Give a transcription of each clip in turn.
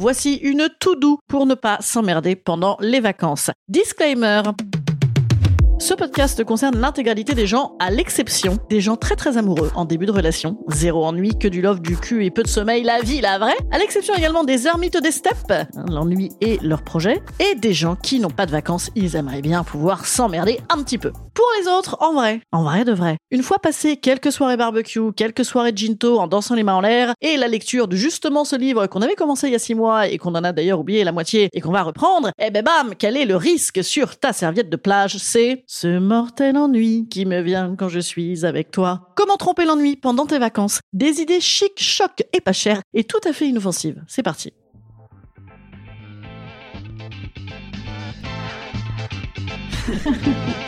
Voici une tout doux pour ne pas s'emmerder pendant les vacances. Disclaimer. Ce podcast concerne l'intégralité des gens, à l'exception des gens très très amoureux en début de relation. Zéro ennui, que du love, du cul et peu de sommeil, la vie, la vraie. À l'exception également des ermites des steppes, l'ennui et leur projet. Et des gens qui n'ont pas de vacances, ils aimeraient bien pouvoir s'emmerder un petit peu. Pour les autres, en vrai, en vrai de vrai. Une fois passé quelques soirées barbecue, quelques soirées ginto en dansant les mains en l'air, et la lecture de justement ce livre qu'on avait commencé il y a six mois et qu'on en a d'ailleurs oublié la moitié et qu'on va reprendre, eh ben bam, quel est le risque sur ta serviette de plage? C'est ce mortel ennui qui me vient quand je suis avec toi. Comment tromper l'ennui pendant tes vacances? Des idées chic, choc et pas chères et tout à fait inoffensives. C'est parti.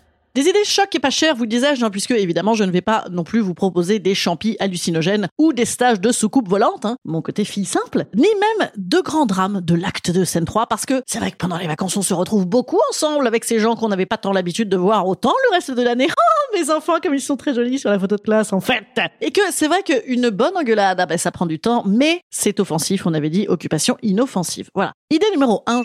Des idées chocs et pas chères, vous disais-je, hein, puisque évidemment je ne vais pas non plus vous proposer des champis hallucinogènes ou des stages de soucoupe volante, hein, mon côté fille simple, ni même de grands drames de l'acte de scène 3, parce que c'est vrai que pendant les vacances on se retrouve beaucoup ensemble avec ces gens qu'on n'avait pas tant l'habitude de voir autant le reste de l'année. Oh, mes enfants, comme ils sont très jolis sur la photo de classe, en fait. Et que c'est vrai qu'une bonne engueulade, ah ben, ça prend du temps, mais c'est offensif, on avait dit occupation inoffensive. Voilà. Idée numéro 1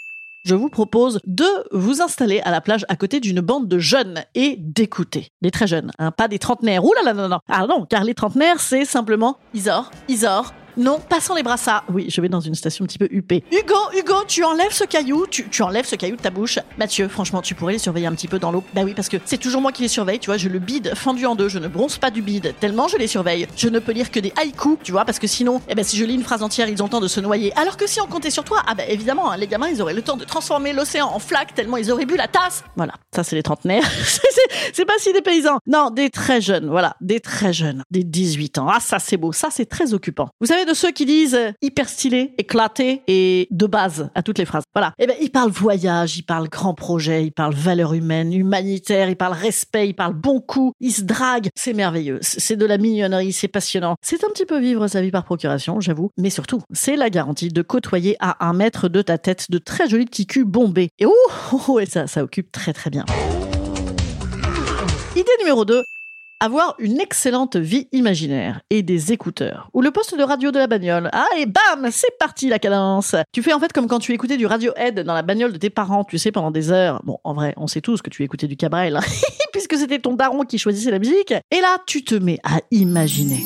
je vous propose de vous installer à la plage à côté d'une bande de jeunes et d'écouter. Des très jeunes, hein, pas des trentenaires. Ouh là là, non, non. Ah non, car les trentenaires, c'est simplement Isor, Isor, non, passons les brassards. Oui, je vais dans une station un petit peu huppée. Hugo, Hugo, tu enlèves ce caillou, tu, tu enlèves ce caillou de ta bouche. Mathieu, franchement, tu pourrais les surveiller un petit peu dans l'eau. Bah oui, parce que c'est toujours moi qui les surveille, tu vois, je le bide fendu en deux, je ne bronze pas du bide, tellement je les surveille. Je ne peux lire que des haïkus, tu vois, parce que sinon, eh ben, si je lis une phrase entière, ils ont le temps de se noyer. Alors que si on comptait sur toi, ah bah évidemment, hein, les gamins, ils auraient le temps de transformer l'océan en flaque tellement ils auraient bu la tasse. Voilà, ça c'est les trentenaires. c'est pas si des paysans. Non, des très jeunes, voilà, des très jeunes, des 18 ans. Ah, ça c'est beau, ça c'est très occupant. Vous savez, de ceux qui disent hyper stylé, éclaté et de base à toutes les phrases. Voilà. Eh ben, il parle voyage, il parle grand projet, il parle valeur humaine, humanitaire, il parle respect, il parle bon coup, il se drague. C'est merveilleux. C'est de la mignonnerie, c'est passionnant. C'est un petit peu vivre sa vie par procuration, j'avoue. Mais surtout, c'est la garantie de côtoyer à un mètre de ta tête de très jolis petits culs bombés. Et oh, oh, et ça, ça occupe très très bien. Idée numéro 2, avoir une excellente vie imaginaire et des écouteurs ou le poste de radio de la bagnole. Ah et bam, c'est parti la cadence. Tu fais en fait comme quand tu écoutais du Radiohead dans la bagnole de tes parents, tu sais pendant des heures. Bon, en vrai, on sait tous que tu écoutais du Cabrel hein, puisque c'était ton daron qui choisissait la musique. Et là, tu te mets à imaginer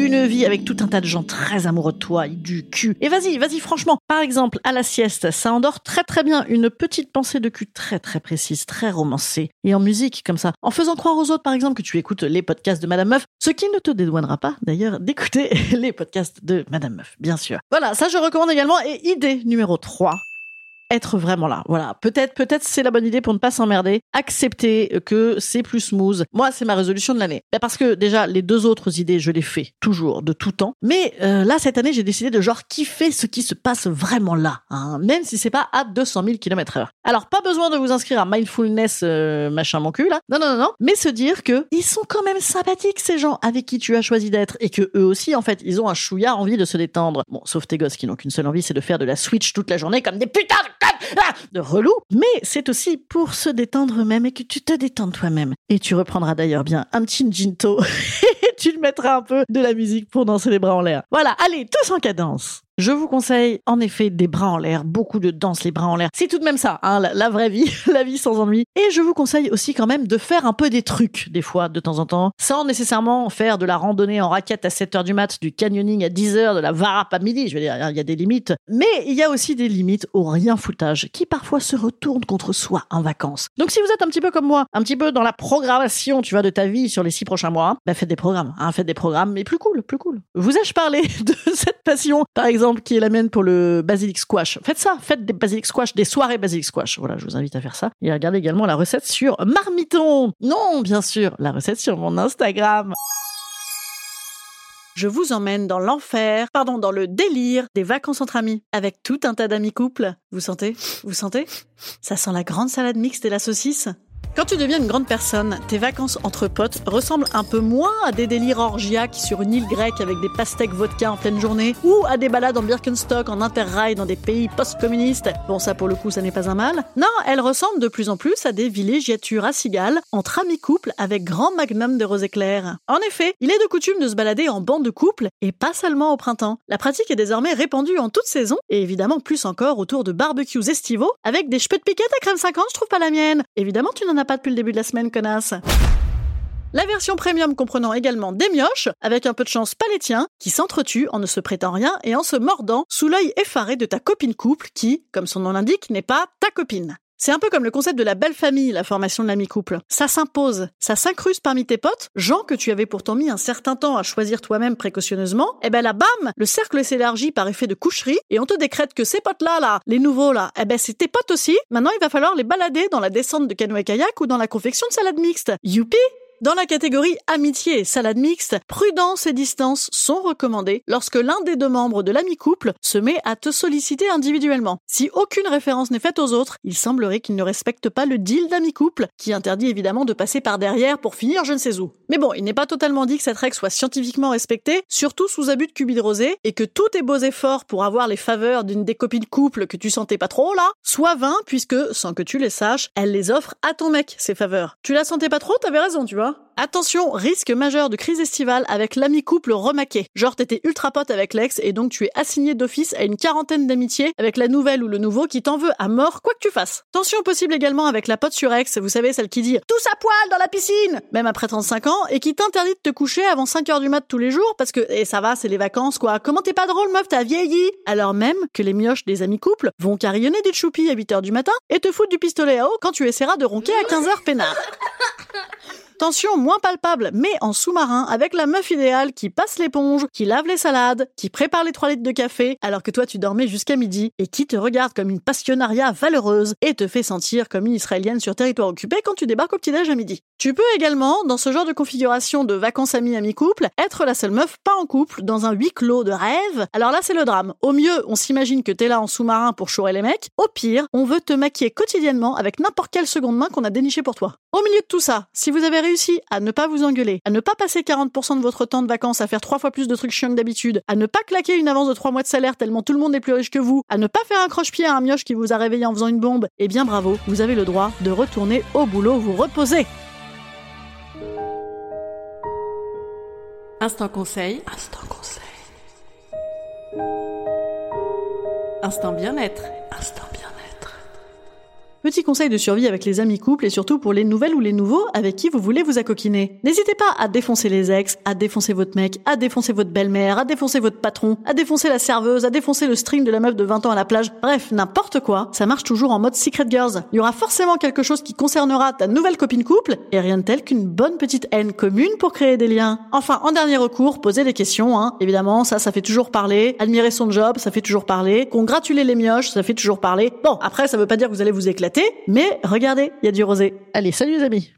une vie avec tout un tas de gens très amoureux de toi, du cul. Et vas-y, vas-y, franchement, par exemple, à la sieste, ça endort très très bien une petite pensée de cul très très précise, très romancée, et en musique comme ça, en faisant croire aux autres, par exemple, que tu écoutes les podcasts de Madame Meuf, ce qui ne te dédouanera pas d'ailleurs d'écouter les podcasts de Madame Meuf, bien sûr. Voilà, ça je recommande également. Et idée numéro 3, être vraiment là. Voilà. Peut-être, peut-être c'est la bonne idée pour ne pas s'emmerder. Accepter que c'est plus smooth. Moi, c'est ma résolution de l'année. Ben, parce que déjà, les deux autres idées, je les fais toujours, de tout temps. Mais euh, là, cette année, j'ai décidé de genre kiffer ce qui se passe vraiment là. Hein, même si c'est pas à 200 000 km heure. Alors, pas besoin de vous inscrire à mindfulness euh, machin mon cul là. Non, non, non, non. Mais se dire que ils sont quand même sympathiques ces gens avec qui tu as choisi d'être et que eux aussi, en fait, ils ont un chouïa envie de se détendre. Bon, sauf tes gosses qui n'ont qu'une seule envie, c'est de faire de la Switch toute la journée comme des putains ah, de relou, mais c'est aussi pour se détendre eux-mêmes et que tu te détendes toi-même. Et tu reprendras d'ailleurs bien un petit ginto et tu le mettras un peu de la musique pour danser les bras en l'air. Voilà, allez, tous en cadence. Je vous conseille en effet des bras en l'air, beaucoup de danse les bras en l'air. C'est tout de même ça, hein, la, vraie vie, la vie sans ennui. Et je vous conseille aussi quand même de faire un peu des trucs des fois, de temps en temps, sans nécessairement faire de la randonnée en raquette à 7h du mat, du canyoning à 10h, de la varap à midi. Je veux dire, il y a des limites. Mais il y a aussi des limites au rien foutage qui parfois se retournent contre soi en vacances. Donc si vous êtes un petit peu comme moi, un petit peu dans la programmation, tu vois, de ta vie sur les six prochains mois, bah faites des programmes, hein, faites des programmes, mais plus cool, plus cool. Vous ai-je parlé de cette passion, par exemple, qui est la mienne pour le basilic squash. Faites ça, faites des basilic squash, des soirées basilic squash. Voilà, je vous invite à faire ça. Et regardez également la recette sur Marmiton. Non, bien sûr, la recette sur mon Instagram. Je vous emmène dans l'enfer, pardon, dans le délire des vacances entre amis, avec tout un tas d'amis couples. Vous sentez? Vous sentez? Ça sent la grande salade mixte et la saucisse? Quand tu deviens une grande personne, tes vacances entre potes ressemblent un peu moins à des délires orgiaques sur une île grecque avec des pastèques vodka en pleine journée ou à des balades en Birkenstock en interrail dans des pays post-communistes. Bon, ça pour le coup, ça n'est pas un mal. Non, elles ressemblent de plus en plus à des villégiatures à cigales entre amis couples avec grand magnum de rose éclair. En effet, il est de coutume de se balader en bande de couples et pas seulement au printemps. La pratique est désormais répandue en toute saison et évidemment plus encore autour de barbecues estivaux avec des cheveux de piquette à crème 50, je trouve pas la mienne. Évidemment, tu n'en pas depuis le début de la semaine, connasse. La version premium comprenant également des mioches, avec un peu de chance pas qui s'entretuent en ne se prêtant rien et en se mordant sous l'œil effaré de ta copine couple qui, comme son nom l'indique, n'est pas ta copine. C'est un peu comme le concept de la belle famille, la formation de l'ami couple. Ça s'impose, ça s'incruste parmi tes potes, gens que tu avais pourtant mis un certain temps à choisir toi-même précautionneusement, et ben là, bam, le cercle s'élargit par effet de coucherie, et on te décrète que ces potes-là, là, les nouveaux là, eh ben c'est tes potes aussi, maintenant il va falloir les balader dans la descente de canoë-kayak ou dans la confection de salade mixte. Youpi dans la catégorie amitié et salade mixte, prudence et distance sont recommandées lorsque l'un des deux membres de l'ami couple se met à te solliciter individuellement. Si aucune référence n'est faite aux autres, il semblerait qu'il ne respecte pas le deal d'ami couple, qui interdit évidemment de passer par derrière pour finir je ne sais où. Mais bon, il n'est pas totalement dit que cette règle soit scientifiquement respectée, surtout sous abus de cubide rosé, et que tous tes beaux efforts pour avoir les faveurs d'une des copines couple que tu sentais pas trop là, soient vains puisque, sans que tu les saches, elle les offre à ton mec, ces faveurs. Tu la sentais pas trop, t'avais raison, tu vois. Attention, risque majeur de crise estivale avec l'ami couple remaqué. Genre t'étais ultra pote avec l'ex et donc tu es assigné d'office à une quarantaine d'amitiés avec la nouvelle ou le nouveau qui t'en veut à mort quoi que tu fasses. Tension possible également avec la pote sur ex, vous savez celle qui dit tous à poil dans la piscine, même après 35 ans, et qui t'interdit de te coucher avant 5 heures du mat tous les jours parce que, et ça va, c'est les vacances quoi. Comment t'es pas drôle meuf, t'as vieilli Alors même que les mioches des amis couples vont carillonner des choupis à 8 heures du matin et te foutre du pistolet à eau quand tu essaieras de ronquer à 15 heures peinard. Tension moins palpable, mais en sous-marin, avec la meuf idéale qui passe l'éponge, qui lave les salades, qui prépare les 3 litres de café, alors que toi tu dormais jusqu'à midi, et qui te regarde comme une passionnariat valeureuse et te fait sentir comme une israélienne sur territoire occupé quand tu débarques au petit-déj à midi. Tu peux également, dans ce genre de configuration de vacances amis amis couple, être la seule meuf pas en couple dans un huis clos de rêve. Alors là, c'est le drame. Au mieux, on s'imagine que t'es là en sous-marin pour chourer les mecs. Au pire, on veut te maquiller quotidiennement avec n'importe quelle seconde main qu'on a déniché pour toi. Au milieu de tout ça, si vous avez réussi à ne pas vous engueuler, à ne pas passer 40% de votre temps de vacances à faire trois fois plus de trucs chiants que d'habitude, à ne pas claquer une avance de trois mois de salaire tellement tout le monde est plus riche que vous, à ne pas faire un croche-pied à un mioche qui vous a réveillé en faisant une bombe, eh bien bravo, vous avez le droit de retourner au boulot vous reposer. Instant conseil. Instant conseil. Instant bien-être. Petit conseil de survie avec les amis couples et surtout pour les nouvelles ou les nouveaux avec qui vous voulez vous accoquiner. N'hésitez pas à défoncer les ex, à défoncer votre mec, à défoncer votre belle-mère, à défoncer votre patron, à défoncer la serveuse, à défoncer le string de la meuf de 20 ans à la plage. Bref, n'importe quoi, ça marche toujours en mode Secret Girls. Il y aura forcément quelque chose qui concernera ta nouvelle copine couple et rien de tel qu'une bonne petite haine commune pour créer des liens. Enfin, en dernier recours, posez des questions, hein. Évidemment, ça, ça fait toujours parler. Admirer son job, ça fait toujours parler. Congratuler les mioches, ça fait toujours parler. Bon, après, ça veut pas dire que vous allez vous éclater mais regardez, il y a du rosé. Allez, salut les amis